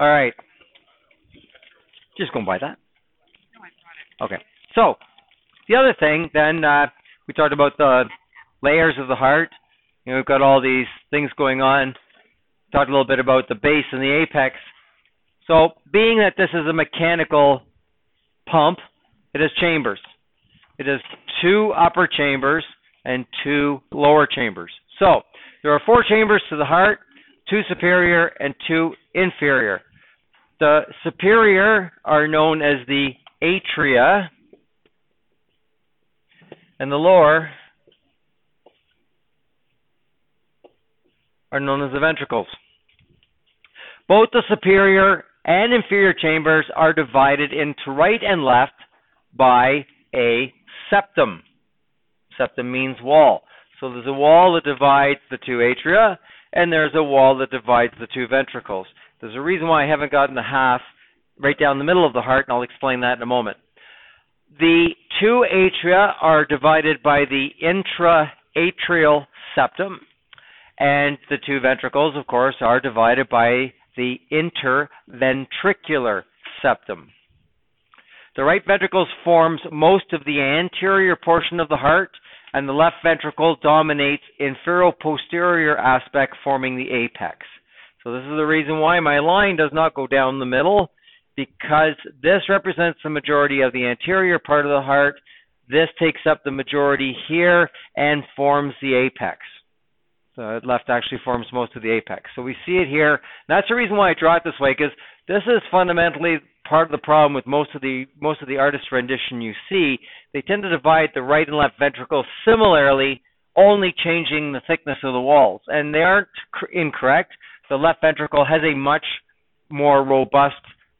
All right. Just going by that. Okay. So the other thing, then uh, we talked about the layers of the heart. You know, we've got all these things going on. Talked a little bit about the base and the apex. So, being that this is a mechanical pump, it has chambers. It has two upper chambers and two lower chambers. So, there are four chambers to the heart, two superior and two inferior. The superior are known as the atria, and the lower are known as the ventricles. Both the superior and inferior chambers are divided into right and left by a septum. Septum means wall. So there's a wall that divides the two atria, and there's a wall that divides the two ventricles. There's a reason why I haven't gotten the half right down the middle of the heart, and I'll explain that in a moment. The two atria are divided by the intraatrial septum, and the two ventricles, of course, are divided by the interventricular septum. The right ventricle forms most of the anterior portion of the heart, and the left ventricle dominates inferior-posterior aspect, forming the apex. So this is the reason why my line does not go down the middle because this represents the majority of the anterior part of the heart. This takes up the majority here and forms the apex. So the left actually forms most of the apex. So we see it here. That's the reason why I draw it this way, because this is fundamentally part of the problem with most of the most of the artist rendition you see. They tend to divide the right and left ventricle similarly, only changing the thickness of the walls. And they aren't incorrect. The left ventricle has a much more robust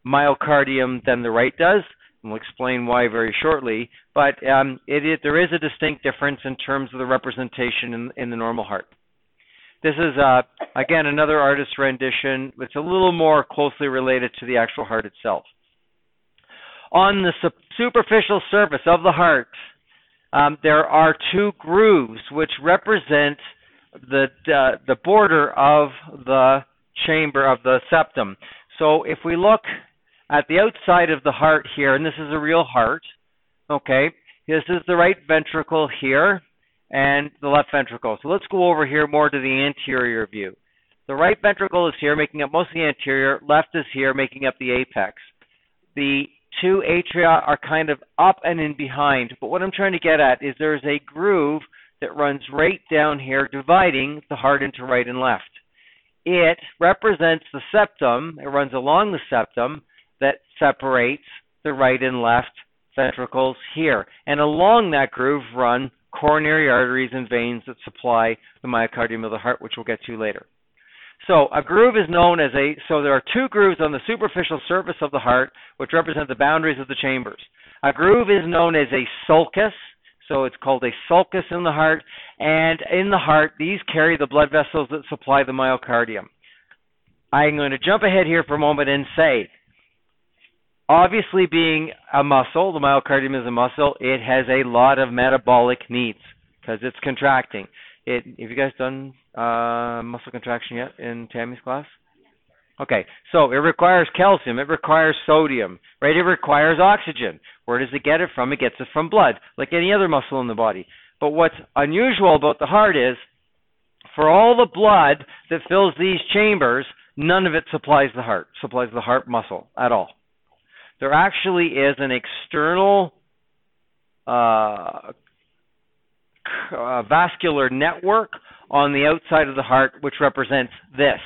myocardium than the right does. We'll explain why very shortly. But um, it, it, there is a distinct difference in terms of the representation in, in the normal heart. This is, uh, again, another artist's rendition. It's a little more closely related to the actual heart itself. On the su- superficial surface of the heart, um, there are two grooves which represent the uh, the border of the chamber of the septum. So if we look at the outside of the heart here, and this is a real heart, okay, this is the right ventricle here and the left ventricle. So let's go over here more to the anterior view. The right ventricle is here, making up most of the anterior. Left is here, making up the apex. The two atria are kind of up and in behind. But what I'm trying to get at is there's a groove that runs right down here, dividing the heart into right and left. It represents the septum. It runs along the septum, that separates the right and left ventricles here. And along that groove run coronary arteries and veins that supply the myocardium of the heart, which we'll get to later. So a groove is known as a so there are two grooves on the superficial surface of the heart which represent the boundaries of the chambers. A groove is known as a sulcus, so it's called a sulcus in the heart, and in the heart these carry the blood vessels that supply the myocardium. I'm going to jump ahead here for a moment and say obviously being a muscle, the myocardium is a muscle, it has a lot of metabolic needs because it's contracting. It have you guys done uh, muscle contraction yet in Tammy's class? Okay, so it requires calcium, it requires sodium, right? It requires oxygen. Where does it get it from? It gets it from blood, like any other muscle in the body. But what's unusual about the heart is for all the blood that fills these chambers, none of it supplies the heart, supplies the heart muscle at all there actually is an external uh, uh, vascular network on the outside of the heart, which represents this.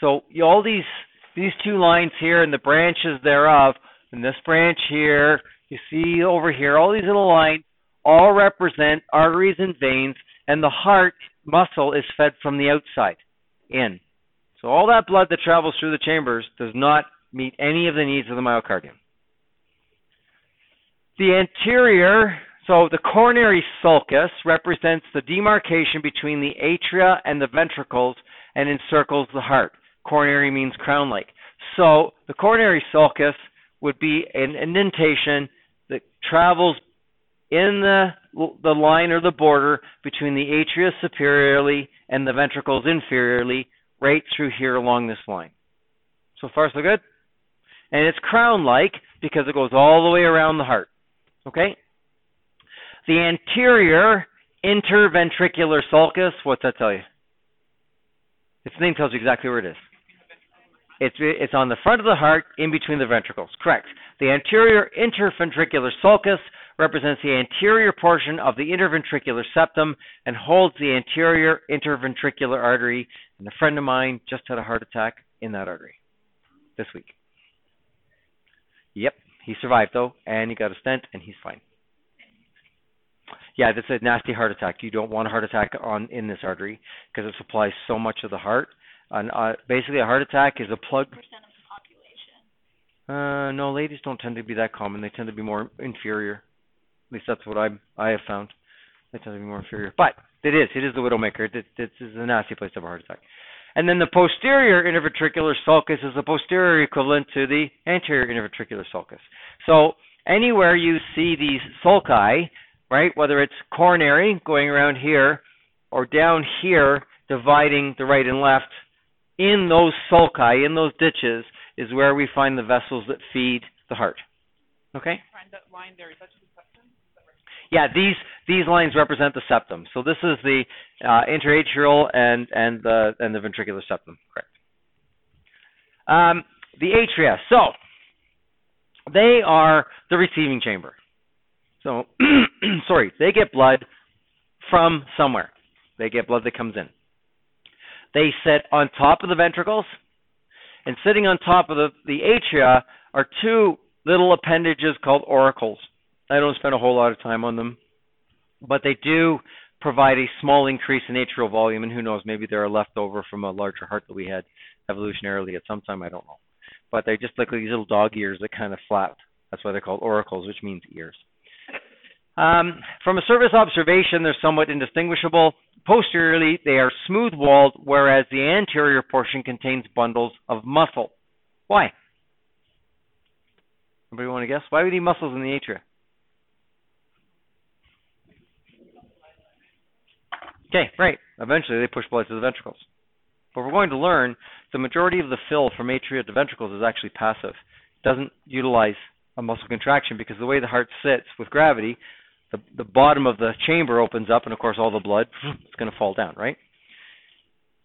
So all these these two lines here and the branches thereof, and this branch here, you see over here, all these little lines all represent arteries and veins, and the heart muscle is fed from the outside in. So all that blood that travels through the chambers does not meet any of the needs of the myocardium. The anterior, so the coronary sulcus represents the demarcation between the atria and the ventricles and encircles the heart. Coronary means crown-like. So the coronary sulcus would be an indentation that travels in the the line or the border between the atria superiorly and the ventricles inferiorly, right through here along this line. So far, so good. And it's crown-like because it goes all the way around the heart. Okay. The anterior interventricular sulcus. What's that tell you? Its name tells you exactly where it is. It's it's on the front of the heart, in between the ventricles. Correct. The anterior interventricular sulcus represents the anterior portion of the interventricular septum and holds the anterior interventricular artery. And a friend of mine just had a heart attack in that artery this week. Yep, he survived though, and he got a stent, and he's fine. Yeah, that's a nasty heart attack. You don't want a heart attack on in this artery because it supplies so much of the heart. And uh, basically, a heart attack is a plug. Uh, no, ladies don't tend to be that common. They tend to be more inferior. At least that's what I I have found. They tend to be more inferior. But it is. It is the widowmaker. It, it is a nasty place to have a heart attack. And then the posterior interventricular sulcus is the posterior equivalent to the anterior interventricular sulcus. So anywhere you see these sulci, right, whether it's coronary going around here or down here dividing the right and left, in those sulci, in those ditches, is where we find the vessels that feed the heart. Okay? line there, is that yeah, these these lines represent the septum. So this is the uh, interatrial and and the and the ventricular septum. Correct. Um, the atria. So they are the receiving chamber. So sorry, they get blood from somewhere. They get blood that comes in. They sit on top of the ventricles, and sitting on top of the, the atria are two little appendages called auricles. I don't spend a whole lot of time on them, but they do provide a small increase in atrial volume, and who knows, maybe they're left over from a larger heart that we had evolutionarily at some time. I don't know, but they're just like these little dog ears that kind of flap. That's why they're called auricles, which means ears. Um, from a surface observation, they're somewhat indistinguishable. Posteriorly, they are smooth walled, whereas the anterior portion contains bundles of muscle. Why? Anybody want to guess? Why would he muscles in the atria? Okay, right. Eventually, they push blood to the ventricles. But we're going to learn the majority of the fill from atria to ventricles is actually passive. It doesn't utilize a muscle contraction because the way the heart sits with gravity, the, the bottom of the chamber opens up, and of course, all the blood is going to fall down, right?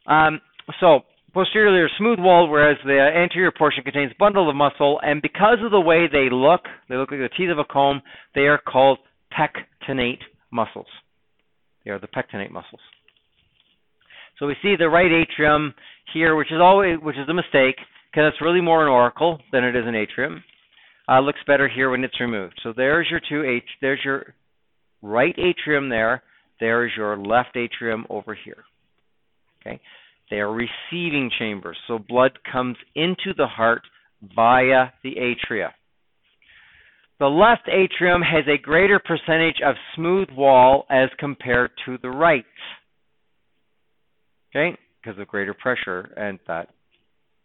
Um, so, posteriorly are smooth walled, whereas the anterior portion contains bundle of muscle, and because of the way they look, they look like the teeth of a comb, they are called pectinate muscles. They are the pectinate muscles. So we see the right atrium here, which is always which is a mistake because it's really more an auricle than it is an atrium. Uh, looks better here when it's removed. So there's your two H. There's your right atrium there. There's your left atrium over here. Okay, they are receiving chambers, so blood comes into the heart via the atria. The left atrium has a greater percentage of smooth wall as compared to the right. Okay? Because of greater pressure and that.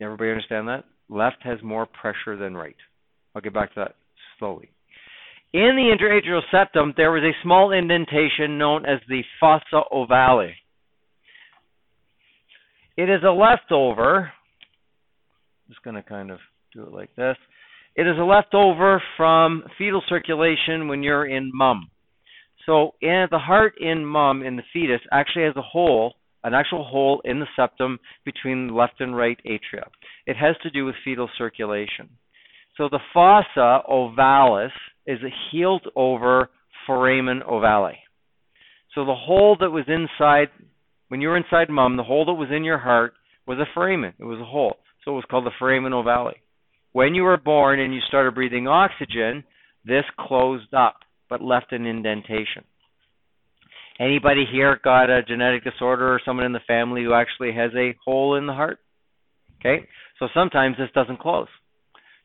Everybody understand that? Left has more pressure than right. I'll get back to that slowly. In the interatrial septum, there was a small indentation known as the fossa ovale. It is a leftover. I'm just going to kind of do it like this. It is a leftover from fetal circulation when you're in mum. So in the heart in mum in the fetus actually has a hole, an actual hole in the septum between left and right atria. It has to do with fetal circulation. So the fossa ovalis is a healed over foramen ovale. So the hole that was inside when you were inside mum, the hole that was in your heart was a foramen. It was a hole. So it was called the foramen ovale. When you were born and you started breathing oxygen, this closed up but left an indentation. Anybody here got a genetic disorder or someone in the family who actually has a hole in the heart? Okay, so sometimes this doesn't close.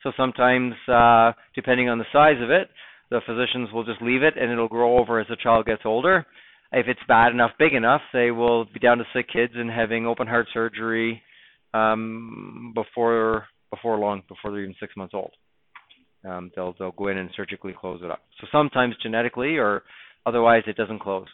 So sometimes, uh, depending on the size of it, the physicians will just leave it and it'll grow over as the child gets older. If it's bad enough, big enough, they will be down to sick kids and having open heart surgery um, before before long, before they're even six months old. Um, they'll they'll go in and surgically close it up. So sometimes genetically or otherwise it doesn't close.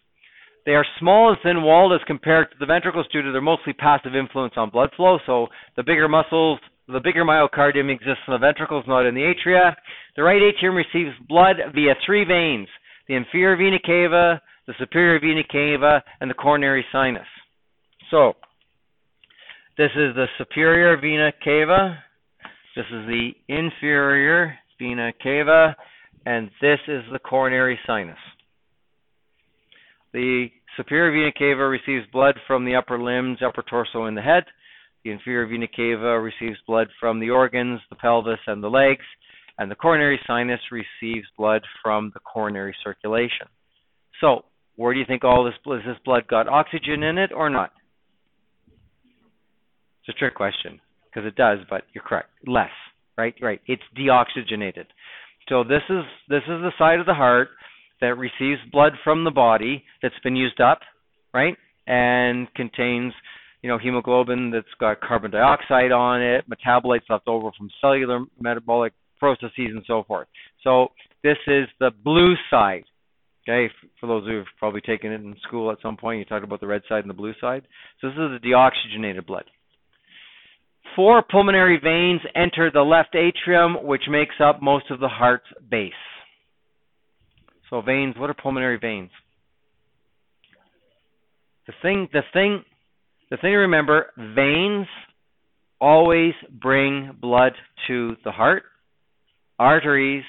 They are small and thin walled as compared to the ventricles due to their mostly passive influence on blood flow. So the bigger muscles, The bigger myocardium exists in the ventricles, not in the atria. The right atrium receives blood via three veins the inferior vena cava, the superior vena cava, and the coronary sinus. So, this is the superior vena cava, this is the inferior vena cava, and this is the coronary sinus. The superior vena cava receives blood from the upper limbs, upper torso, and the head. The inferior vena cava receives blood from the organs, the pelvis, and the legs. And the coronary sinus receives blood from the coronary circulation. So, where do you think all this, this blood got oxygen in it or not? It's a trick question because it does, but you're correct. Less, right? Right. It's deoxygenated. So this is this is the side of the heart that receives blood from the body that's been used up, right? And contains, you know, hemoglobin that's got carbon dioxide on it, metabolites left over from cellular metabolic processes and so forth. So this is the blue side. Okay, for those who've probably taken it in school at some point, you talked about the red side and the blue side. So this is the deoxygenated blood. Four pulmonary veins enter the left atrium, which makes up most of the heart's base. So veins, what are pulmonary veins? The thing the thing the thing to remember, veins always bring blood to the heart. Arteries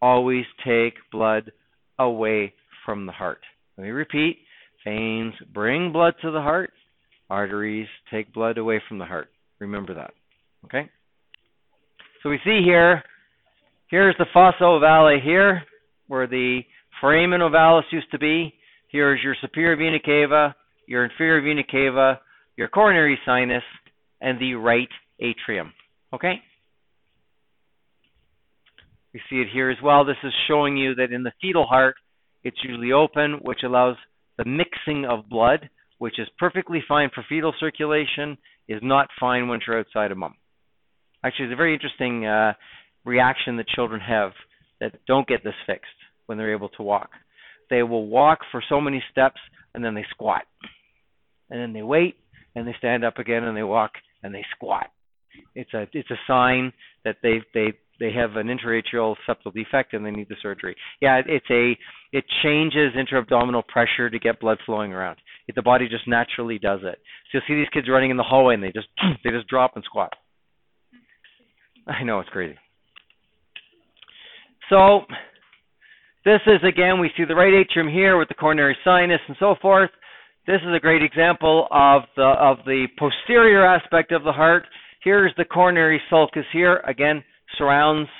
always take blood away from the heart. Let me repeat. Veins bring blood to the heart. Arteries take blood away from the heart. Remember that. Okay? So we see here, here's the fossa ovale here, where the foramen ovalis used to be. Here is your superior vena cava, your inferior vena cava, your coronary sinus, and the right atrium. Okay? We see it here as well. This is showing you that in the fetal heart, it's usually open, which allows the mixing of blood, which is perfectly fine for fetal circulation, is not fine once you're outside of mom. Actually, it's a very interesting uh, reaction that children have that don't get this fixed when they're able to walk. They will walk for so many steps and then they squat. And then they wait and they stand up again and they walk and they squat. It's a it's a sign that they they they have an intraatrial septal defect and they need the surgery. Yeah, it's a it changes intra-abdominal pressure to get blood flowing around. It, the body just naturally does it. So you'll see these kids running in the hallway and they just they just drop and squat. I know it's crazy. So this is again, we see the right atrium here with the coronary sinus and so forth. This is a great example of the of the posterior aspect of the heart. Here's the coronary sulcus here. Again, surrounds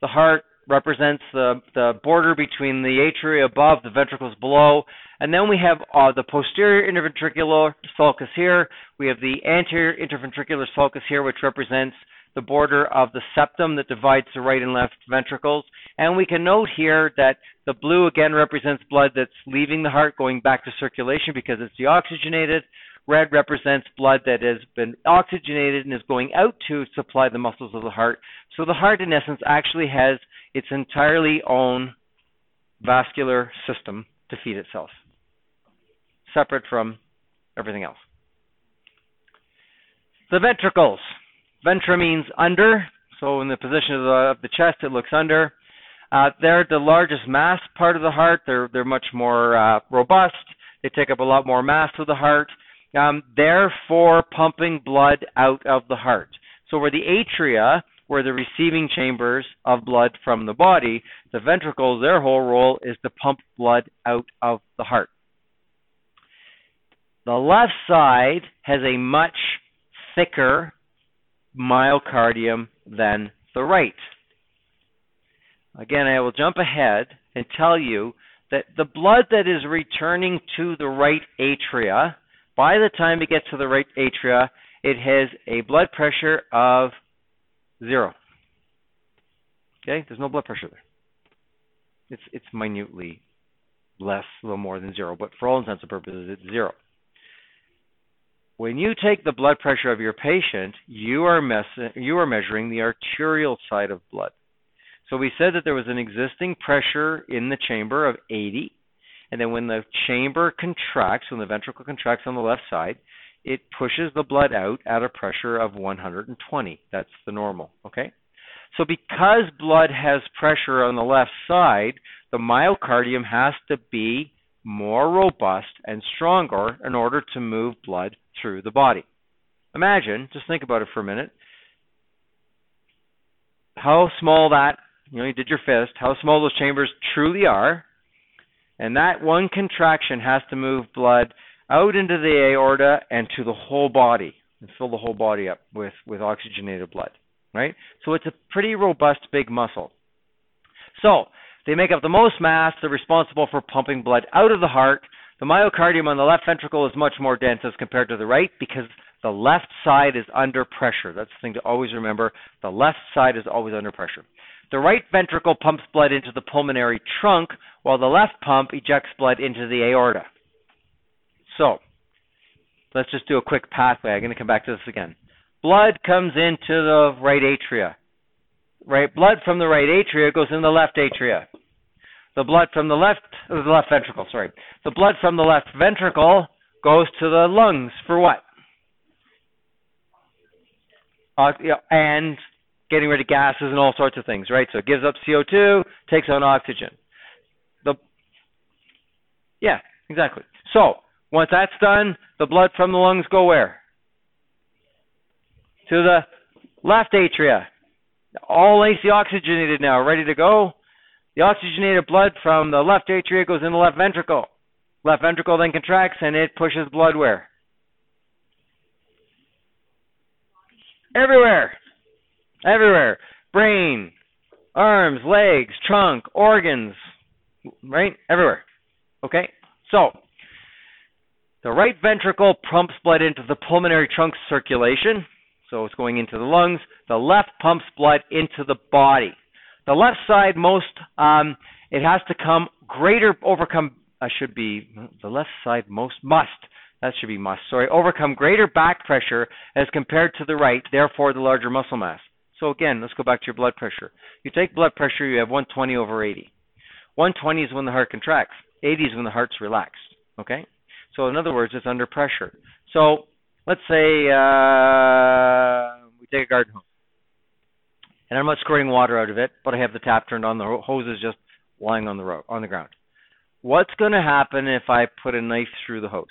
the heart, represents the the border between the atria above, the ventricles below, and then we have uh, the posterior interventricular sulcus here. We have the anterior interventricular sulcus here, which represents the border of the septum that divides the right and left ventricles. And we can note here that the blue again represents blood that's leaving the heart going back to circulation because it's deoxygenated. Red represents blood that has been oxygenated and is going out to supply the muscles of the heart. So the heart, in essence, actually has its entirely own vascular system to feed itself, separate from everything else. The ventricles. Ventra means under, so in the position of the, of the chest, it looks under. Uh, they're the largest mass part of the heart. They're they're much more uh, robust. They take up a lot more mass of the heart. Um, therefore, pumping blood out of the heart. So where the atria, where the receiving chambers of blood from the body, the ventricles, their whole role is to pump blood out of the heart. The left side has a much thicker myocardium than the right. Again, I will jump ahead and tell you that the blood that is returning to the right atria, by the time it gets to the right atria, it has a blood pressure of zero. Okay, there's no blood pressure there. It's it's minutely less, a little more than zero, but for all intents and purposes, it's zero. When you take the blood pressure of your patient, you are mess- you are measuring the arterial side of blood. So we said that there was an existing pressure in the chamber of 80, and then when the chamber contracts, when the ventricle contracts on the left side, it pushes the blood out at a pressure of 120. That's the normal, okay? So because blood has pressure on the left side, the myocardium has to be more robust and stronger in order to move blood through the body. Imagine, just think about it for a minute, how small that, you know, you did your fist, how small those chambers truly are, and that one contraction has to move blood out into the aorta and to the whole body and fill the whole body up with, with oxygenated blood, right? So it's a pretty robust big muscle. So they make up the most mass. They're responsible for pumping blood out of the heart. The myocardium on the left ventricle is much more dense as compared to the right because the left side is under pressure. That's the thing to always remember. The left side is always under pressure. The right ventricle pumps blood into the pulmonary trunk, while the left pump ejects blood into the aorta. So, let's just do a quick pathway. I'm going to come back to this again. Blood comes into the right atria. Right, blood from the right atria goes in the left atria. The blood from the left, the left ventricle, sorry. The blood from the left ventricle goes to the lungs for what? Uh, and getting rid of gases and all sorts of things, right? So it gives up CO2, takes on oxygen. The yeah, exactly. So once that's done, the blood from the lungs go where? To the left atria. All AC oxygenated now, ready to go. The oxygenated blood from the left atria goes in the left ventricle. Left ventricle then contracts and it pushes blood where? Everywhere. Everywhere. Brain, arms, legs, trunk, organs, right? Everywhere. Okay? So, the right ventricle pumps blood into the pulmonary trunk circulation, so it's going into the lungs. The left pumps blood into the body. The left side most um, it has to come greater overcome. Uh, should be the left side most must. That should be must. Sorry, overcome greater back pressure as compared to the right. Therefore, the larger muscle mass. So again, let's go back to your blood pressure. You take blood pressure, you have 120 over 80. 120 is when the heart contracts. 80 is when the heart's relaxed. Okay. So in other words, it's under pressure. So let's say uh, we take a garden hose, and I'm not squirting water out of it, but I have the tap turned on. The hose is just lying on the road, on the ground. What's going to happen if I put a knife through the hose?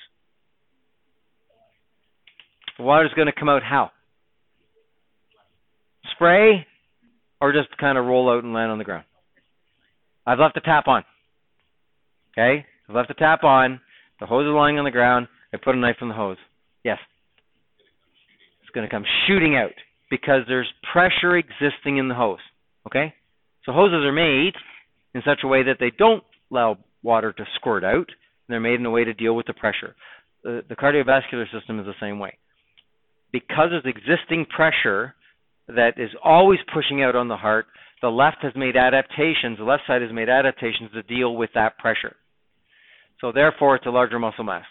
The water's going to come out how? Spray, or just kind of roll out and land on the ground? I've left the tap on. Okay, I've left the tap on. The hose is lying on the ground. I put a knife in the hose. Yes. It's going to come shooting out because there's pressure existing in the hose. Okay? So hoses are made in such a way that they don't allow water to squirt out. They're made in a way to deal with the pressure. The, the cardiovascular system is the same way. Because there's existing pressure that is always pushing out on the heart, the left has made adaptations, the left side has made adaptations to deal with that pressure. So therefore, it's a larger muscle mass.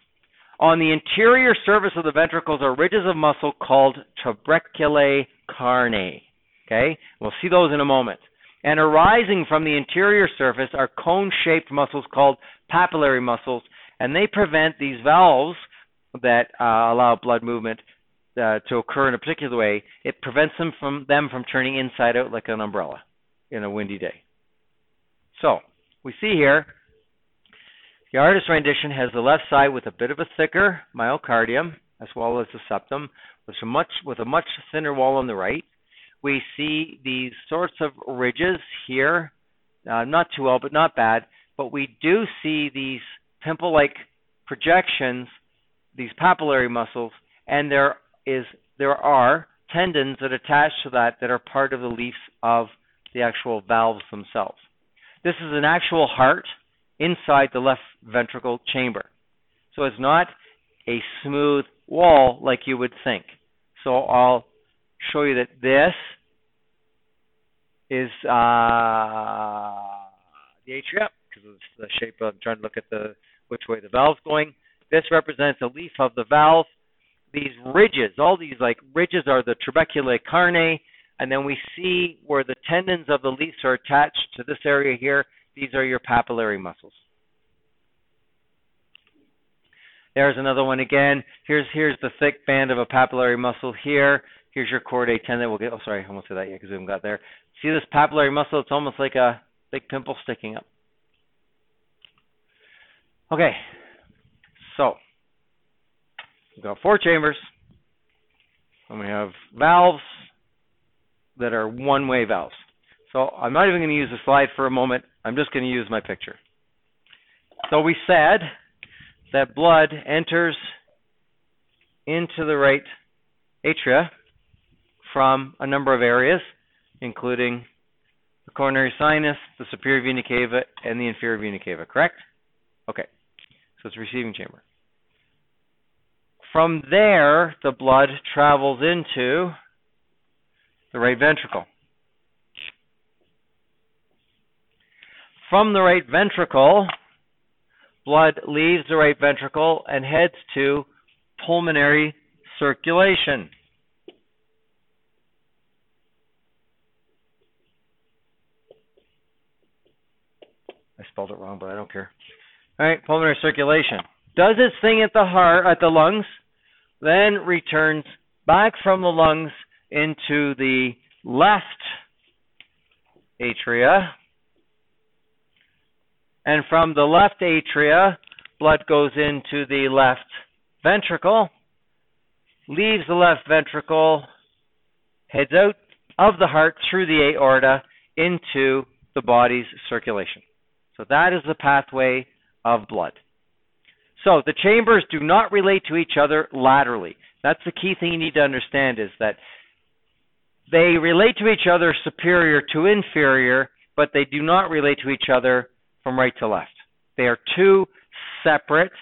On the interior surface of the ventricles are ridges of muscle called trabeculae carneae. Okay, we'll see those in a moment. And arising from the interior surface are cone-shaped muscles called papillary muscles, and they prevent these valves that uh, allow blood movement uh, to occur in a particular way. It prevents them from them from turning inside out like an umbrella in a windy day. So we see here the artist rendition has the left side with a bit of a thicker myocardium, as well as the septum, with a much with a much thinner wall on the right. We see these sorts of ridges here, uh, not too well, but not bad. But we do see these pimple-like projections, these papillary muscles, and there is there are tendons that attach to that that are part of the leaves of the actual valves themselves. This is an actual heart inside the left ventricle chamber. So it's not a smooth wall like you would think. So I'll show you that this is uh, the atria because of the shape of I'm trying to look at the which way the valve's going. This represents a leaf of the valve. These ridges, all these like ridges are the trabeculae carneae, and then we see where the tendons of the leaves are attached to this area here these are your papillary muscles. There's another one again. Here's here's the thick band of a papillary muscle here. Here's your chordae tendon. We'll get. Oh, sorry, I almost said that yet because we haven't got there. See this papillary muscle? It's almost like a big pimple sticking up. Okay, so we've got four chambers, and we have valves that are one-way valves. So I'm not even going to use the slide for a moment. I'm just going to use my picture. So we said that blood enters into the right atria from a number of areas, including the coronary sinus, the superior vena cava, and the inferior vena cava, correct? Okay, so it's receiving chamber. From there, the blood travels into the right ventricle. From the right ventricle, blood leaves the right ventricle and heads to pulmonary circulation. I spelled it wrong, but I don't care. All right, pulmonary circulation. Does its thing at the heart, at the lungs, then returns back from the lungs into the left atria. And from the left atria, blood goes into the left ventricle, leaves the left ventricle, heads out of the heart through the aorta into the body's circulation. So that is the pathway of blood. So the chambers do not relate to each other laterally. That's the key thing you need to understand is that they relate to each other superior to inferior, but they do not relate to each other from right to left. They are two separate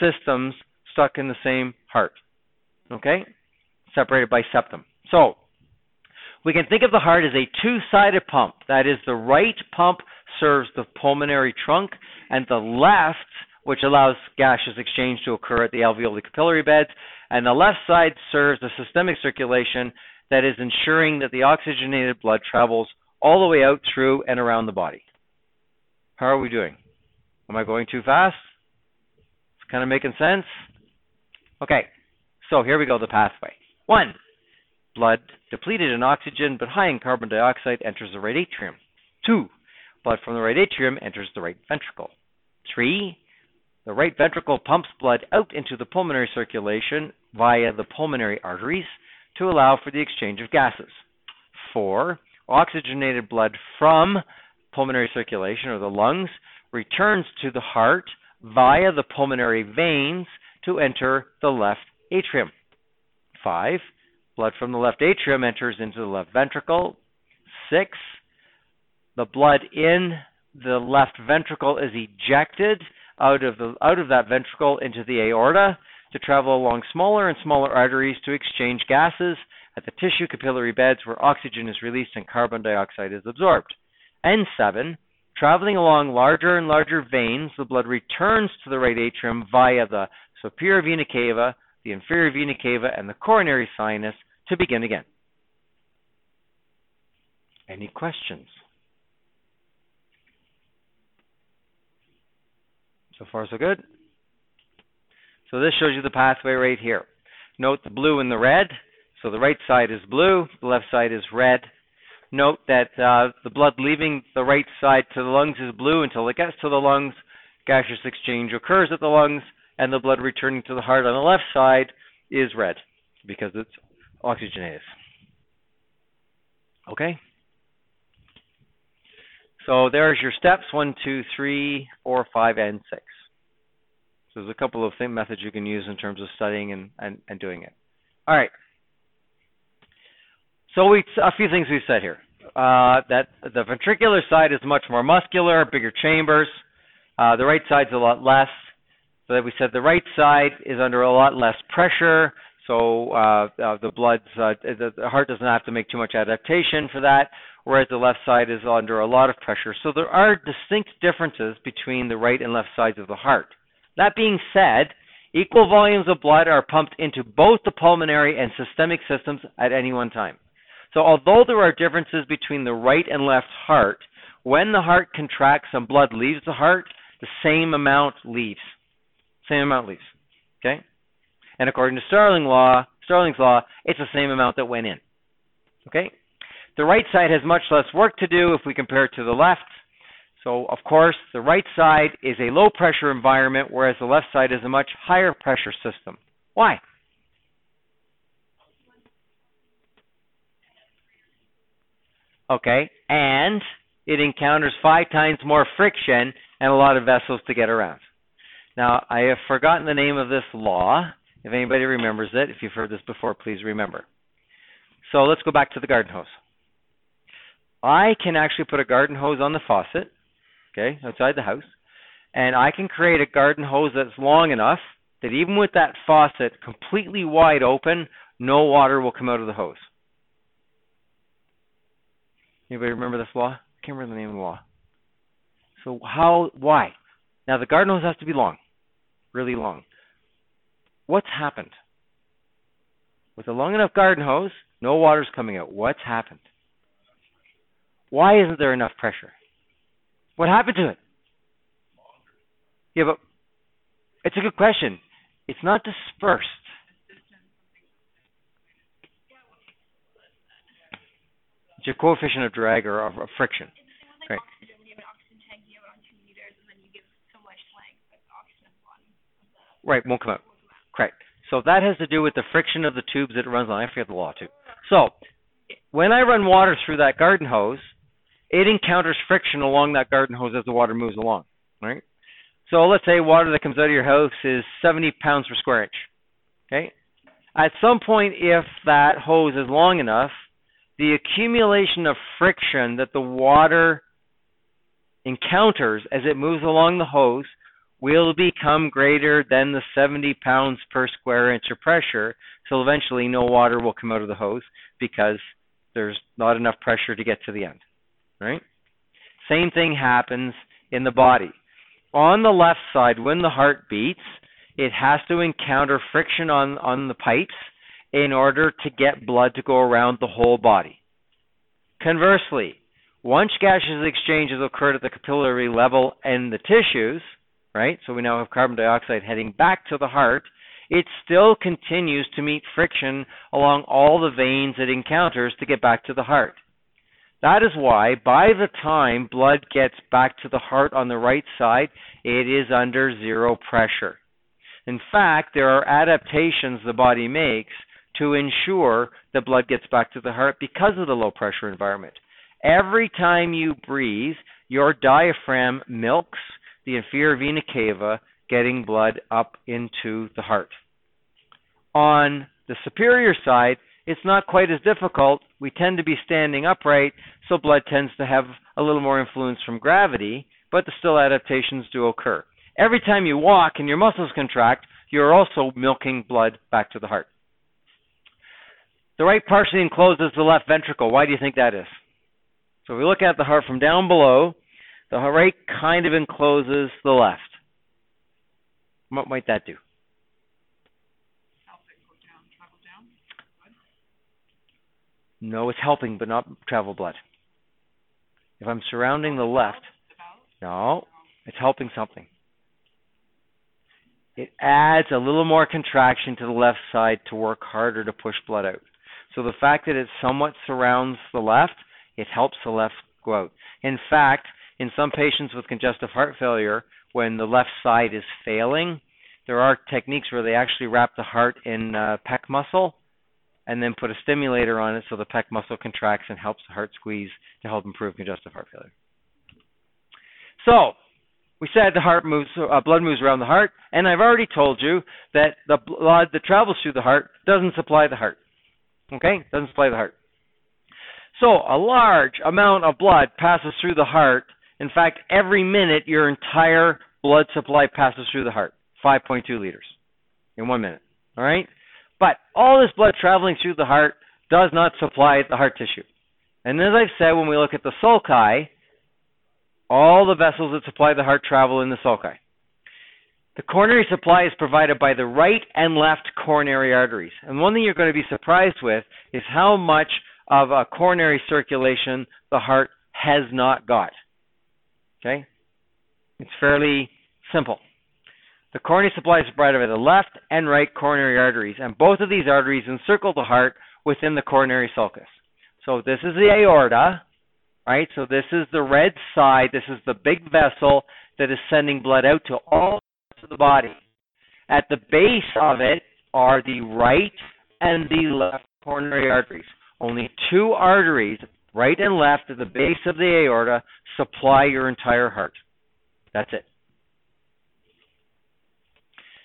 systems stuck in the same heart. Okay? Separated by septum. So, we can think of the heart as a two sided pump. That is, the right pump serves the pulmonary trunk, and the left, which allows gaseous exchange to occur at the alveolar capillary beds, and the left side serves the systemic circulation that is ensuring that the oxygenated blood travels all the way out through and around the body. How are we doing? Am I going too fast? It's kind of making sense? Okay, so here we go the pathway. One, blood depleted in oxygen but high in carbon dioxide enters the right atrium. Two, blood from the right atrium enters the right ventricle. Three, the right ventricle pumps blood out into the pulmonary circulation via the pulmonary arteries to allow for the exchange of gases. Four, oxygenated blood from pulmonary circulation or the lungs returns to the heart via the pulmonary veins to enter the left atrium. Five, blood from the left atrium enters into the left ventricle. Six, the blood in the left ventricle is ejected out of the out of that ventricle into the aorta to travel along smaller and smaller arteries to exchange gases at the tissue capillary beds where oxygen is released and carbon dioxide is absorbed. And seven, traveling along larger and larger veins, the blood returns to the right atrium via the superior vena cava, the inferior vena cava, and the coronary sinus to begin again. Any questions? So far, so good. So this shows you the pathway right here. Note the blue and the red. So the right side is blue, the left side is red. Note that uh, the blood leaving the right side to the lungs is blue until it gets to the lungs. Gaseous exchange occurs at the lungs, and the blood returning to the heart on the left side is red because it's oxygenated. Okay? So there's your steps one, two, three, four, five, and six. So there's a couple of methods you can use in terms of studying and, and, and doing it. All right. So we a few things we've said here. Uh, that the ventricular side is much more muscular, bigger chambers. Uh, the right side's a lot less. So that we said the right side is under a lot less pressure. So uh, uh, the blood's uh, the, the heart doesn't have to make too much adaptation for that, whereas the left side is under a lot of pressure. So there are distinct differences between the right and left sides of the heart. That being said, equal volumes of blood are pumped into both the pulmonary and systemic systems at any one time. So, although there are differences between the right and left heart, when the heart contracts and blood leaves the heart, the same amount leaves. Same amount leaves. Okay? And according to Starling law, Starling's law, it's the same amount that went in. Okay? The right side has much less work to do if we compare it to the left. So, of course, the right side is a low pressure environment, whereas the left side is a much higher pressure system. Why? Okay, and it encounters five times more friction and a lot of vessels to get around. Now, I have forgotten the name of this law. If anybody remembers it, if you've heard this before, please remember. So let's go back to the garden hose. I can actually put a garden hose on the faucet, okay, outside the house, and I can create a garden hose that's long enough that even with that faucet completely wide open, no water will come out of the hose. Anybody remember this law? I can't remember the name of the law. So how why? Now the garden hose has to be long. Really long. What's happened? With a long enough garden hose, no water's coming out. What's happened? Why isn't there enough pressure? What happened to it? Yeah, but it's a good question. It's not dispersed. It's your coefficient of drag or of, of friction. Right. Right, won't come out. Correct. So that has to do with the friction of the tubes that it runs on. I forget the law too. So when I run water through that garden hose, it encounters friction along that garden hose as the water moves along. Right. So let's say water that comes out of your house is 70 pounds per square inch. Okay. At some point, if that hose is long enough, the accumulation of friction that the water encounters as it moves along the hose will become greater than the 70 pounds per square inch of pressure. So eventually, no water will come out of the hose because there's not enough pressure to get to the end. Right? Same thing happens in the body. On the left side, when the heart beats, it has to encounter friction on, on the pipes in order to get blood to go around the whole body. Conversely, once gaseous exchanges occurred at the capillary level and the tissues, right? So we now have carbon dioxide heading back to the heart. It still continues to meet friction along all the veins it encounters to get back to the heart. That is why by the time blood gets back to the heart on the right side, it is under zero pressure. In fact, there are adaptations the body makes to ensure the blood gets back to the heart because of the low pressure environment. Every time you breathe, your diaphragm milks the inferior vena cava, getting blood up into the heart. On the superior side, it's not quite as difficult. We tend to be standing upright, so blood tends to have a little more influence from gravity, but the still adaptations do occur. Every time you walk and your muscles contract, you're also milking blood back to the heart. The right partially encloses the left ventricle. Why do you think that is? So if we look at the heart from down below, the right kind of encloses the left. What might that do? No, it's helping, but not travel blood. If I'm surrounding the left, no, it's helping something. It adds a little more contraction to the left side to work harder to push blood out. So the fact that it somewhat surrounds the left, it helps the left go out. In fact, in some patients with congestive heart failure, when the left side is failing, there are techniques where they actually wrap the heart in uh, pec muscle and then put a stimulator on it so the pec muscle contracts and helps the heart squeeze to help improve congestive heart failure. So, we said the heart moves, uh, blood moves around the heart, and I've already told you that the blood that travels through the heart doesn't supply the heart. Okay, doesn't supply the heart. So a large amount of blood passes through the heart in fact, every minute your entire blood supply passes through the heart, 5.2 liters in one minute. All right? But all this blood traveling through the heart does not supply the heart tissue. And as I've said, when we look at the sulci, all the vessels that supply the heart travel in the sulci. The coronary supply is provided by the right and left coronary arteries. And one thing you're going to be surprised with is how much of a coronary circulation the heart has not got. Okay? It's fairly simple. The coronary supply is provided by the left and right coronary arteries, and both of these arteries encircle the heart within the coronary sulcus. So this is the aorta, right? So this is the red side. This is the big vessel that is sending blood out to all of the body. At the base of it are the right and the left coronary arteries. Only two arteries, right and left, at the base of the aorta, supply your entire heart. That's it.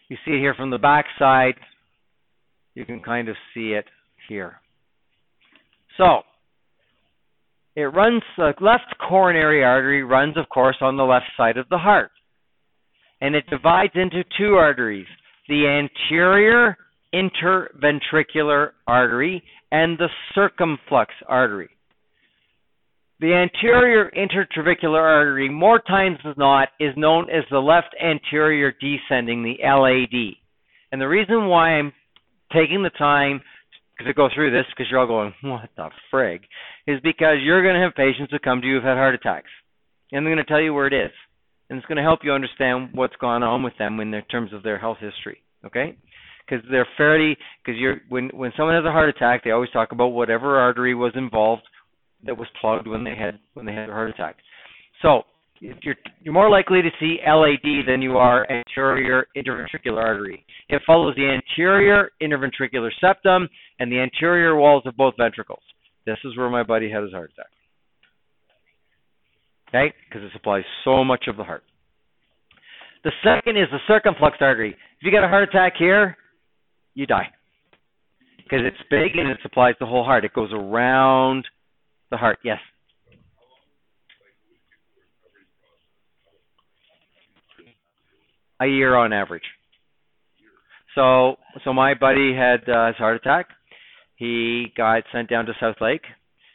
You see it here from the back side. You can kind of see it here. So, it runs, the left coronary artery runs, of course, on the left side of the heart. And it divides into two arteries the anterior interventricular artery and the circumflex artery. The anterior interventricular artery, more times than not, is known as the left anterior descending, the LAD. And the reason why I'm taking the time to go through this, because you're all going, what the frig, is because you're going to have patients who come to you who've had heart attacks. And they're going to tell you where it is. And it's going to help you understand what's gone on with them in terms of their health history. Okay? Because they're fairly, because you're when when someone has a heart attack, they always talk about whatever artery was involved that was plugged when they had when they had a heart attack. So you're you're more likely to see LAD than you are anterior interventricular artery. It follows the anterior interventricular septum and the anterior walls of both ventricles. This is where my buddy had his heart attack. Okay, because it supplies so much of the heart. The second is the circumflex artery. If you get a heart attack here, you die because it's big and it supplies the whole heart. It goes around the heart. Yes. A year on average. So, so my buddy had uh, his heart attack. He got sent down to Southlake.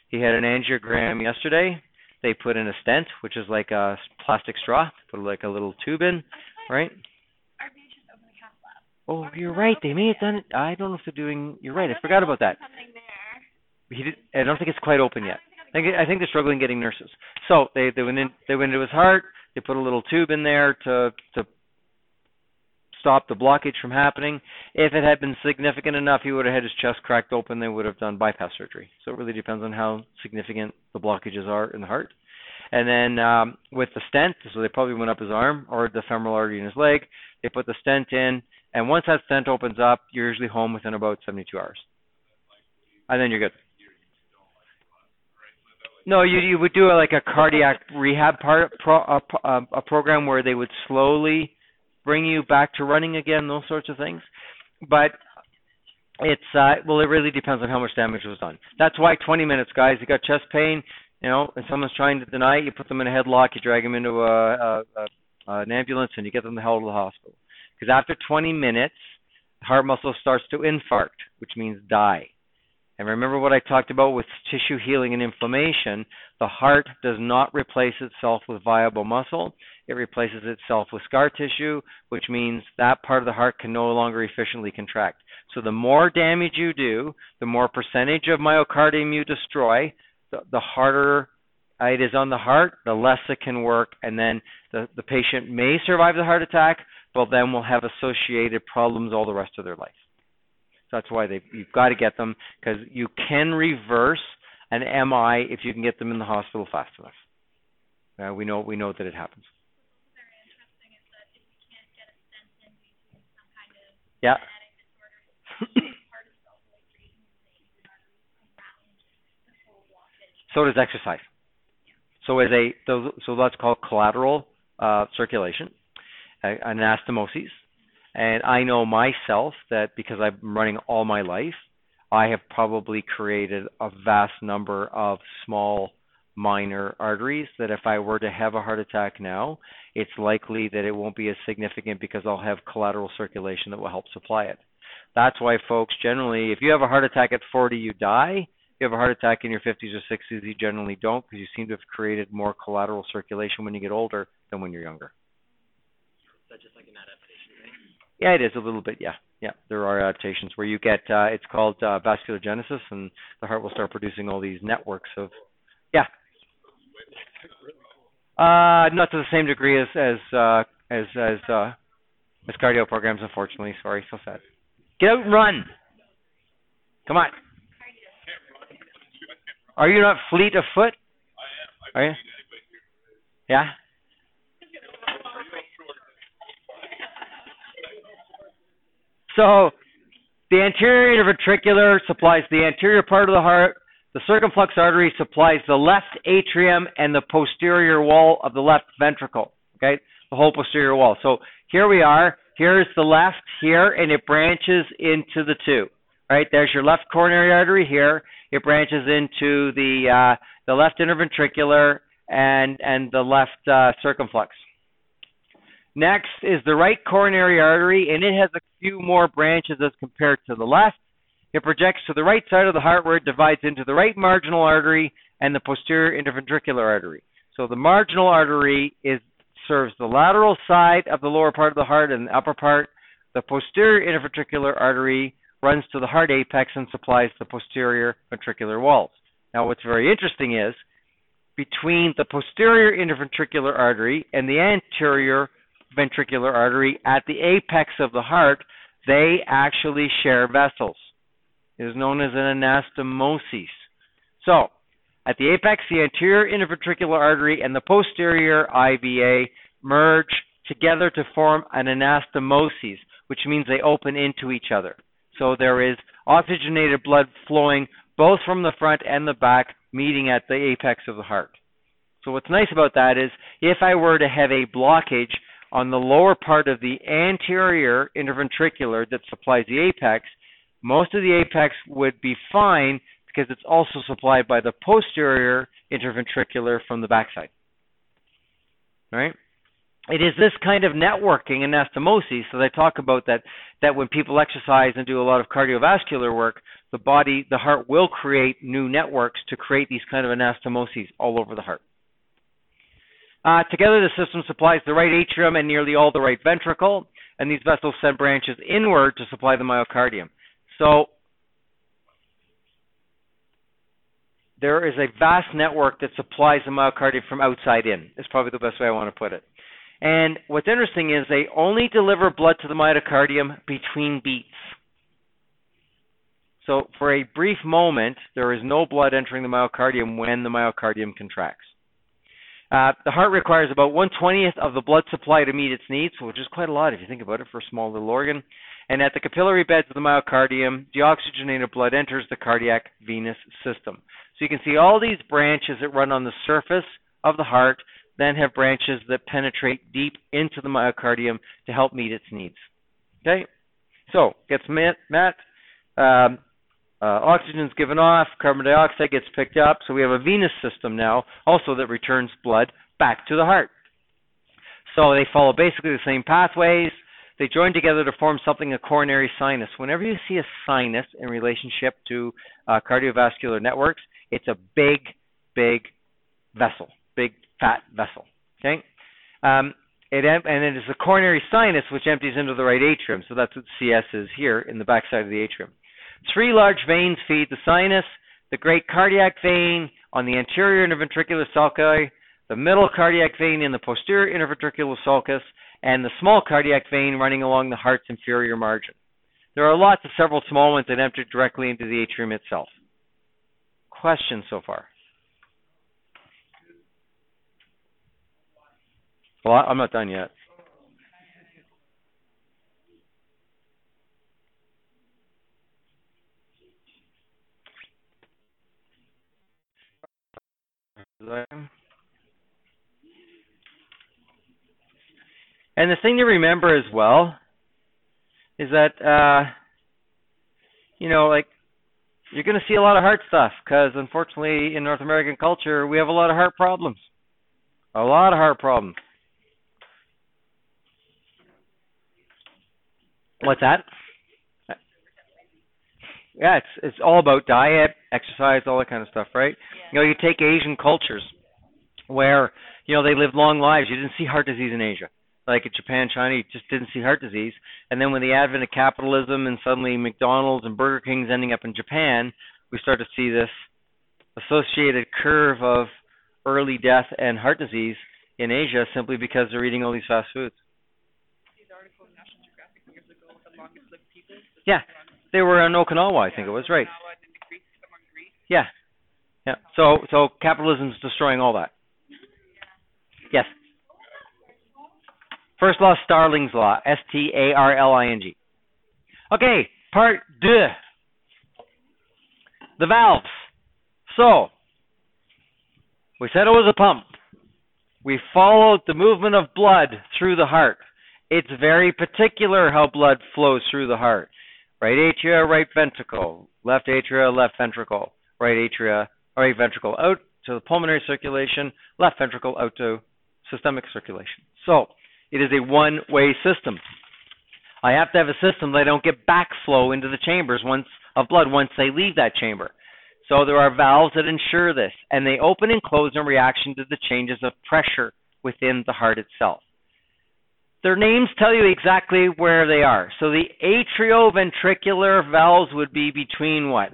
He had an angiogram yesterday. They put in a stent, which is like a plastic straw. Put like a little tube in, right? Oh, you're right. They may have done it. I don't know if they're doing. You're right. I forgot about that. He did, I don't think it's quite open yet. I think, I think they're struggling getting nurses. So they they went in. They went into his heart. They put a little tube in there to to stop the blockage from happening. If it had been significant enough, he would have had his chest cracked open. They would have done bypass surgery. So it really depends on how significant the blockages are in the heart. And then um, with the stent, so they probably went up his arm or the femoral artery in his leg. They put the stent in, and once that stent opens up, you're usually home within about 72 hours, and then you're good. No, you you would do a, like a cardiac rehab part pro, a, a, a program where they would slowly bring you back to running again, those sorts of things. But it's uh well it really depends on how much damage was done. That's why 20 minutes, guys. You got chest pain, you know, and someone's trying to deny it, you put them in a headlock, you drag them into a, a, a an ambulance, and you get them the hell to the hospital. Because after 20 minutes, heart muscle starts to infarct, which means die. And remember what I talked about with tissue healing and inflammation. The heart does not replace itself with viable muscle. It replaces itself with scar tissue, which means that part of the heart can no longer efficiently contract. So the more damage you do, the more percentage of myocardium you destroy, the, the harder it is on the heart, the less it can work, and then the, the patient may survive the heart attack, but then will have associated problems all the rest of their life. So that's why they you've got to get them because you can reverse an MI if you can get them in the hospital fast enough. Uh, we know we know that it happens. Yeah. so does exercise. So as a so that's called collateral uh, circulation, uh, anastomosis, and I know myself that because I've been running all my life, I have probably created a vast number of small minor arteries that if I were to have a heart attack now, it's likely that it won't be as significant because I'll have collateral circulation that will help supply it. That's why folks generally, if you have a heart attack at 40, you die. If you have a heart attack in your 50s or 60s, you generally don't because you seem to have created more collateral circulation when you get older than when you're younger. So just like an yeah, it is a little bit. Yeah, yeah. There are adaptations where you get. Uh, it's called uh, vasculogenesis, and the heart will start producing all these networks of. Yeah. Uh, not to the same degree as as uh, as as uh, It's cardio programs, unfortunately. Sorry, so sad. Get out and run. Come on. Are you not fleet of foot? I am. Are you? Yeah. So, the anterior interventricular supplies the anterior part of the heart. The circumflex artery supplies the left atrium and the posterior wall of the left ventricle. Okay, the whole posterior wall. So here we are. Here's the left here, and it branches into the two. Right there's your left coronary artery here. It branches into the uh, the left interventricular and and the left uh, circumflex. Next is the right coronary artery, and it has a few more branches as compared to the left. It projects to the right side of the heart where it divides into the right marginal artery and the posterior interventricular artery. So the marginal artery is serves the lateral side of the lower part of the heart and the upper part. The posterior interventricular artery runs to the heart apex and supplies the posterior ventricular walls. Now what's very interesting is between the posterior interventricular artery and the anterior ventricular artery at the apex of the heart, they actually share vessels. It is known as an anastomosis. So, at the apex, the anterior interventricular artery and the posterior IVA merge together to form an anastomosis, which means they open into each other. So there is oxygenated blood flowing both from the front and the back, meeting at the apex of the heart. So what's nice about that is if I were to have a blockage on the lower part of the anterior interventricular that supplies the apex, most of the apex would be fine because it's also supplied by the posterior interventricular from the backside. Right? It is this kind of networking anastomosis that I talk about that that when people exercise and do a lot of cardiovascular work, the body, the heart will create new networks to create these kind of anastomoses all over the heart. Uh, together, the system supplies the right atrium and nearly all the right ventricle, and these vessels send branches inward to supply the myocardium. So, there is a vast network that supplies the myocardium from outside in. Is probably the best way I want to put it. And what's interesting is they only deliver blood to the myocardium between beats. So, for a brief moment, there is no blood entering the myocardium when the myocardium contracts. Uh, the heart requires about 120th of the blood supply to meet its needs, which is quite a lot if you think about it for a small little organ. And at the capillary beds of the myocardium, deoxygenated blood enters the cardiac venous system. So you can see all these branches that run on the surface of the heart, then have branches that penetrate deep into the myocardium to help meet its needs. Okay, so gets met, met um, uh, oxygen is given off, carbon dioxide gets picked up, so we have a venous system now also that returns blood back to the heart. So they follow basically the same pathways. They join together to form something a coronary sinus. Whenever you see a sinus in relationship to uh, cardiovascular networks, it's a big, big vessel, big fat vessel. Okay, um, it and it is the coronary sinus which empties into the right atrium. So that's what CS is here in the backside of the atrium. Three large veins feed the sinus, the great cardiac vein on the anterior interventricular sulci, the middle cardiac vein in the posterior interventricular sulcus, and the small cardiac vein running along the heart's inferior margin. There are lots of several small ones that enter directly into the atrium itself. Questions so far? Well, I'm not done yet. And the thing to remember as well is that uh, you know, like you're going to see a lot of heart stuff because unfortunately in North American culture we have a lot of heart problems. A lot of heart problems. What's that? Yeah, it's it's all about diet, exercise, all that kind of stuff, right? Yeah. You know, you take Asian cultures where you know they lived long lives. You didn't see heart disease in Asia, like in Japan, China. You just didn't see heart disease. And then when the advent of capitalism and suddenly McDonald's and Burger King's ending up in Japan, we start to see this associated curve of early death and heart disease in Asia simply because they're eating all these fast foods. Yeah, they were in Okinawa, I think it was right. Yeah, yeah. So so capitalism's destroying all that. Yes. First law, Starling's law, S T A R L I N G. Okay, part deux. The valves. So, we said it was a pump. We followed the movement of blood through the heart. It's very particular how blood flows through the heart. Right atria, right ventricle. Left atria, left ventricle. Right atria, right ventricle out to the pulmonary circulation. Left ventricle out to systemic circulation. So, it is a one way system. I have to have a system that I don't get backflow into the chambers once of blood once they leave that chamber. So there are valves that ensure this, and they open and close in reaction to the changes of pressure within the heart itself. Their names tell you exactly where they are. So the atrioventricular valves would be between what?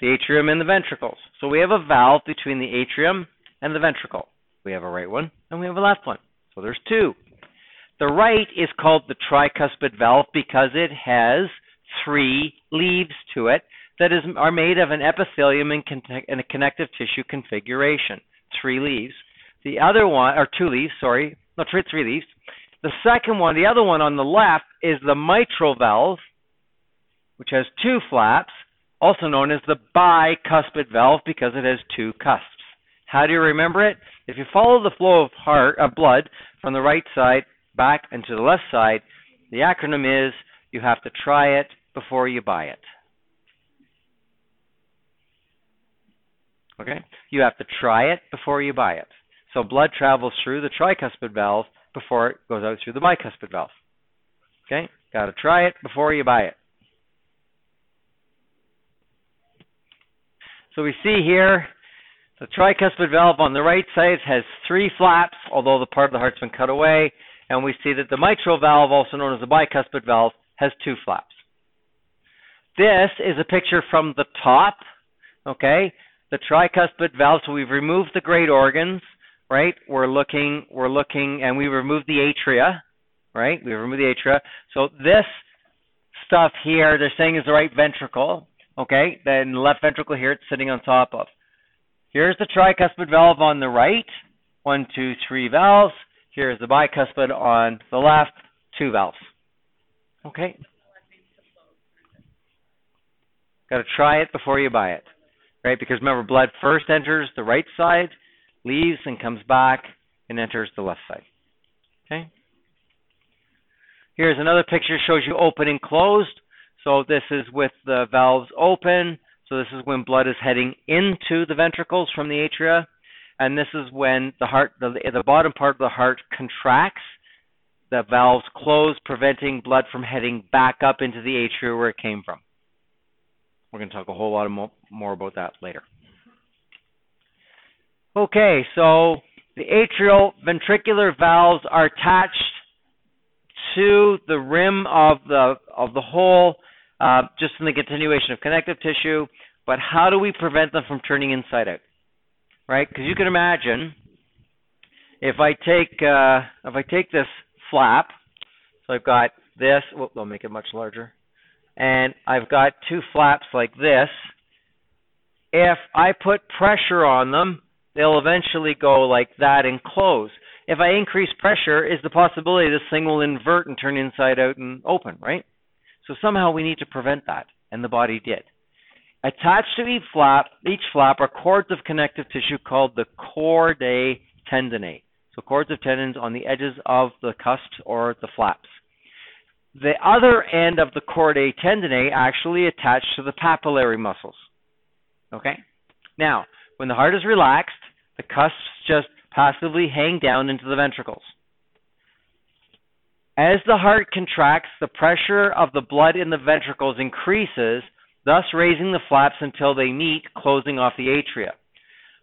The atrium and the ventricles. So we have a valve between the atrium and the ventricle. We have a right one and we have a left one. So there's two. The right is called the tricuspid valve because it has three leaves to it that is are made of an epithelium and, con- and a connective tissue configuration. Three leaves. The other one, or two leaves, sorry, no, three, three leaves. The second one, the other one on the left, is the mitral valve, which has two flaps, also known as the bicuspid valve because it has two cusps. How do you remember it? If you follow the flow of heart of blood from the right side back and to the left side, the acronym is you have to try it before you buy it. Okay? You have to try it before you buy it. So blood travels through the tricuspid valve before it goes out through the bicuspid valve. Okay? Got to try it before you buy it. So we see here the tricuspid valve on the right side has three flaps, although the part of the heart's been cut away. And we see that the mitral valve, also known as the bicuspid valve, has two flaps. This is a picture from the top, okay? The tricuspid valve, so we've removed the great organs, right? We're looking, we're looking, and we removed the atria, right? We removed the atria. So this stuff here, they're saying is the right ventricle, okay? Then the left ventricle here, it's sitting on top of. Here's the tricuspid valve on the right. One, two, three valves. Here's the bicuspid on the left. Two valves. Okay? Got to try it before you buy it. Right? Because remember, blood first enters the right side, leaves and comes back and enters the left side. Okay? Here's another picture shows you open and closed. So this is with the valves open. So this is when blood is heading into the ventricles from the atria, and this is when the heart, the, the bottom part of the heart contracts. The valves close, preventing blood from heading back up into the atria where it came from. We're going to talk a whole lot more, more about that later. Okay, so the atrial ventricular valves are attached to the rim of the of the hole uh, just in the continuation of connective tissue. But how do we prevent them from turning inside out? Right? Because you can imagine if I take uh, if I take this flap, so I've got this. Whoop, I'll make it much larger, and I've got two flaps like this. If I put pressure on them, they'll eventually go like that and close. If I increase pressure, is the possibility this thing will invert and turn inside out and open, right? So somehow we need to prevent that, and the body did. Attached to each flap, each flap are cords of connective tissue called the chordae tendineae. So cords of tendons on the edges of the cusps or the flaps. The other end of the chordae tendineae actually attach to the papillary muscles. Okay? Now, when the heart is relaxed, the cusps just passively hang down into the ventricles. As the heart contracts, the pressure of the blood in the ventricles increases, thus raising the flaps until they meet, closing off the atria.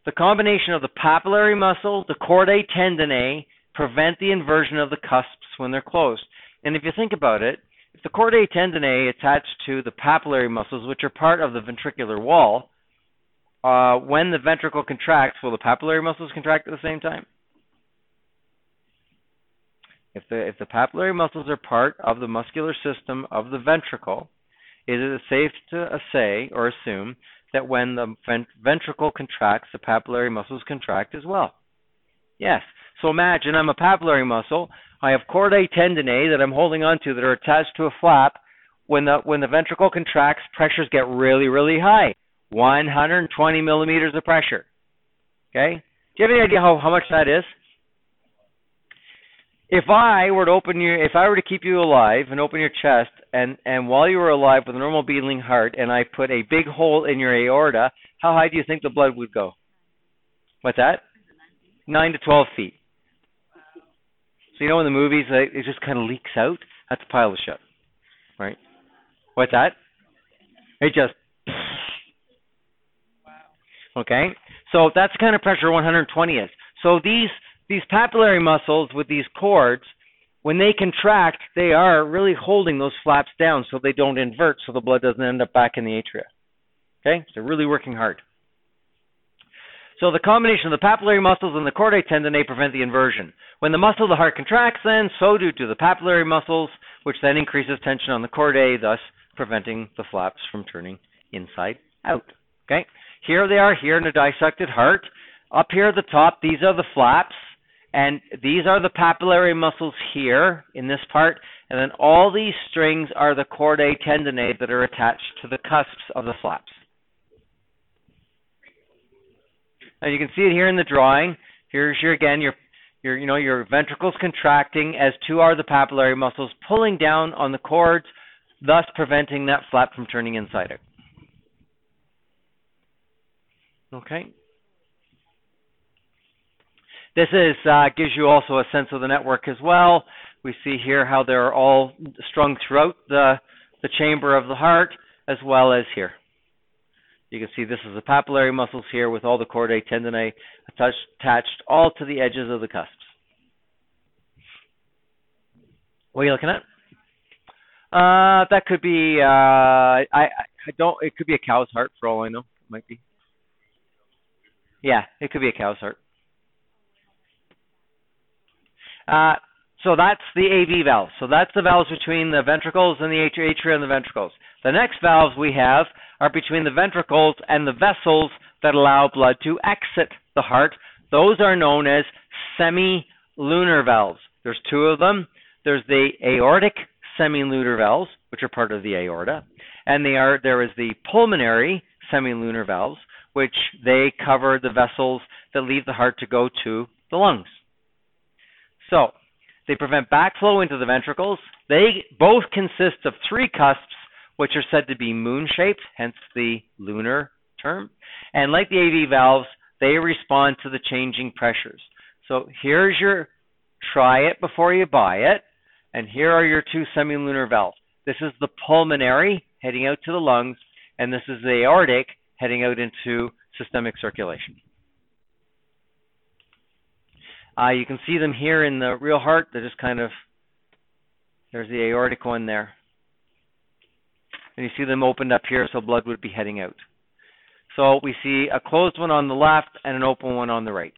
The combination of the papillary muscle, the chordae tendineae, prevent the inversion of the cusps when they're closed. And if you think about it, if the chordae tendineae attach to the papillary muscles, which are part of the ventricular wall, uh, when the ventricle contracts, will the papillary muscles contract at the same time? if the if the papillary muscles are part of the muscular system of the ventricle, is it safe to say or assume that when the ventricle contracts, the papillary muscles contract as well? Yes. So imagine I'm a papillary muscle. I have chordae tendineae that I'm holding onto that are attached to a flap. When the when the ventricle contracts, pressures get really really high, 120 millimeters of pressure. Okay. Do you have any idea how, how much that is? If I were to open your, if I were to keep you alive and open your chest, and and while you were alive with a normal beating heart, and I put a big hole in your aorta, how high do you think the blood would go? What's that? Nine to twelve feet. So you know in the movies it just kind of leaks out. That's a pile of shit, right? What's that? It just. Okay, so that's the kind of pressure 120 is. So these these papillary muscles with these cords, when they contract, they are really holding those flaps down so they don't invert, so the blood doesn't end up back in the atria. Okay, they're really working hard. So the combination of the papillary muscles and the chordae tendineae prevent the inversion. When the muscle of the heart contracts, then so do, do the papillary muscles, which then increases tension on the chordae, thus preventing the flaps from turning inside out. Okay, here they are here in a dissected heart. Up here at the top, these are the flaps. And these are the papillary muscles here in this part, and then all these strings are the chordae tendineae that are attached to the cusps of the flaps. And you can see it here in the drawing. Here's your again your your you know your ventricles contracting as two are the papillary muscles pulling down on the cords, thus preventing that flap from turning inside out. Okay. This is uh, gives you also a sense of the network as well. We see here how they're all strung throughout the the chamber of the heart as well as here. You can see this is the papillary muscles here with all the chordae tendineae attached, attached all to the edges of the cusps. What are you looking at? Uh, that could be uh, I I don't it could be a cow's heart for all I know. It might be. Yeah, it could be a cow's heart. Uh, so that's the AV valve. So that's the valves between the ventricles and the atria and the ventricles. The next valves we have are between the ventricles and the vessels that allow blood to exit the heart. Those are known as semilunar valves. There's two of them. There's the aortic semilunar valves, which are part of the aorta, and are there is the pulmonary semilunar valves, which they cover the vessels that leave the heart to go to the lungs. So they prevent backflow into the ventricles. They both consist of three cusps, which are said to be moon shaped, hence the lunar term. And like the AV valves, they respond to the changing pressures. So here's your try it before you buy it. And here are your two semilunar valves. This is the pulmonary heading out to the lungs, and this is the aortic heading out into systemic circulation. Uh, you can see them here in the real heart. They're just kind of, there's the aortic one there. And you see them opened up here so blood would be heading out. So we see a closed one on the left and an open one on the right.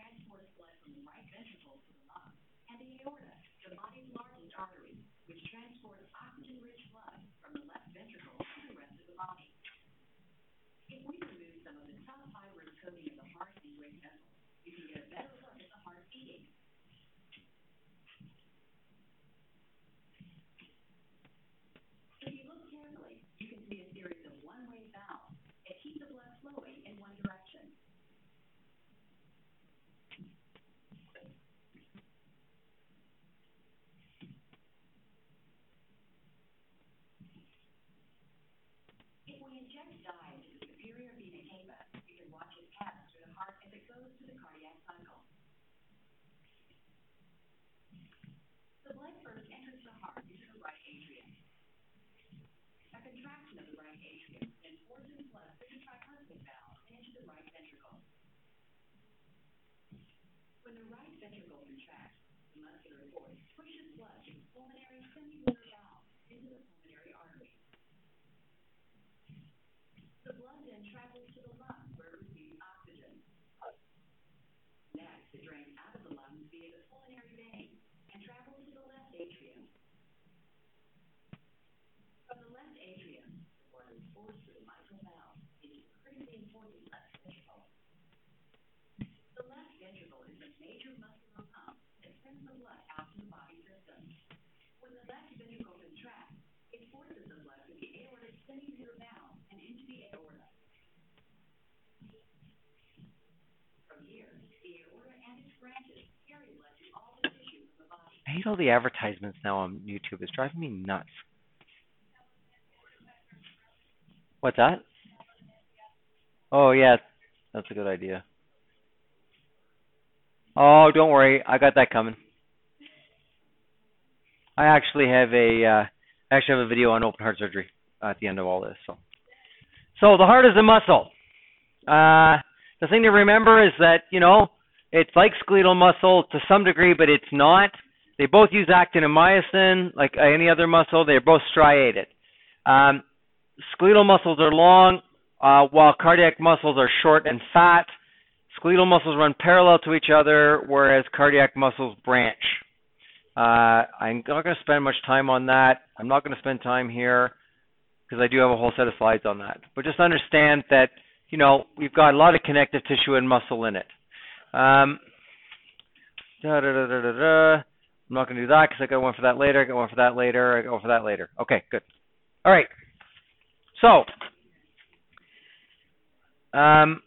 transports blood from the right ventricle to the lungs, and the aorta, the body's largest artery, which transports oxygen-rich blood from the left ventricle to the rest of the body. If we remove some of the tough fibers coating of the heart and great vessels, you can get a better I hate all the advertisements now on YouTube. It's driving me nuts. What's that? Oh yeah, that's a good idea. Oh, don't worry, I got that coming. I actually have a uh, I actually have a video on open heart surgery at the end of all this. So, so the heart is a muscle. Uh, the thing to remember is that you know it's like skeletal muscle to some degree, but it's not. They both use actin and myosin, like any other muscle. They're both striated. Um, skeletal muscles are long, uh, while cardiac muscles are short and fat. Skeletal muscles run parallel to each other, whereas cardiac muscles branch. Uh, I'm not going to spend much time on that. I'm not going to spend time here because I do have a whole set of slides on that. But just understand that, you know, we've got a lot of connective tissue and muscle in it. Um, da, da, da, I'm not going to do that because I got one for that later. I got one for that later. I got one for that later. Okay, good. All right. So, um,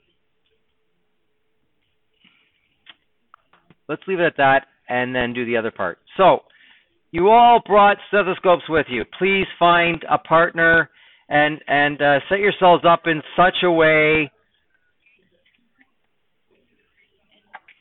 let's leave it at that and then do the other part. So, you all brought stethoscopes with you. Please find a partner and and uh, set yourselves up in such a way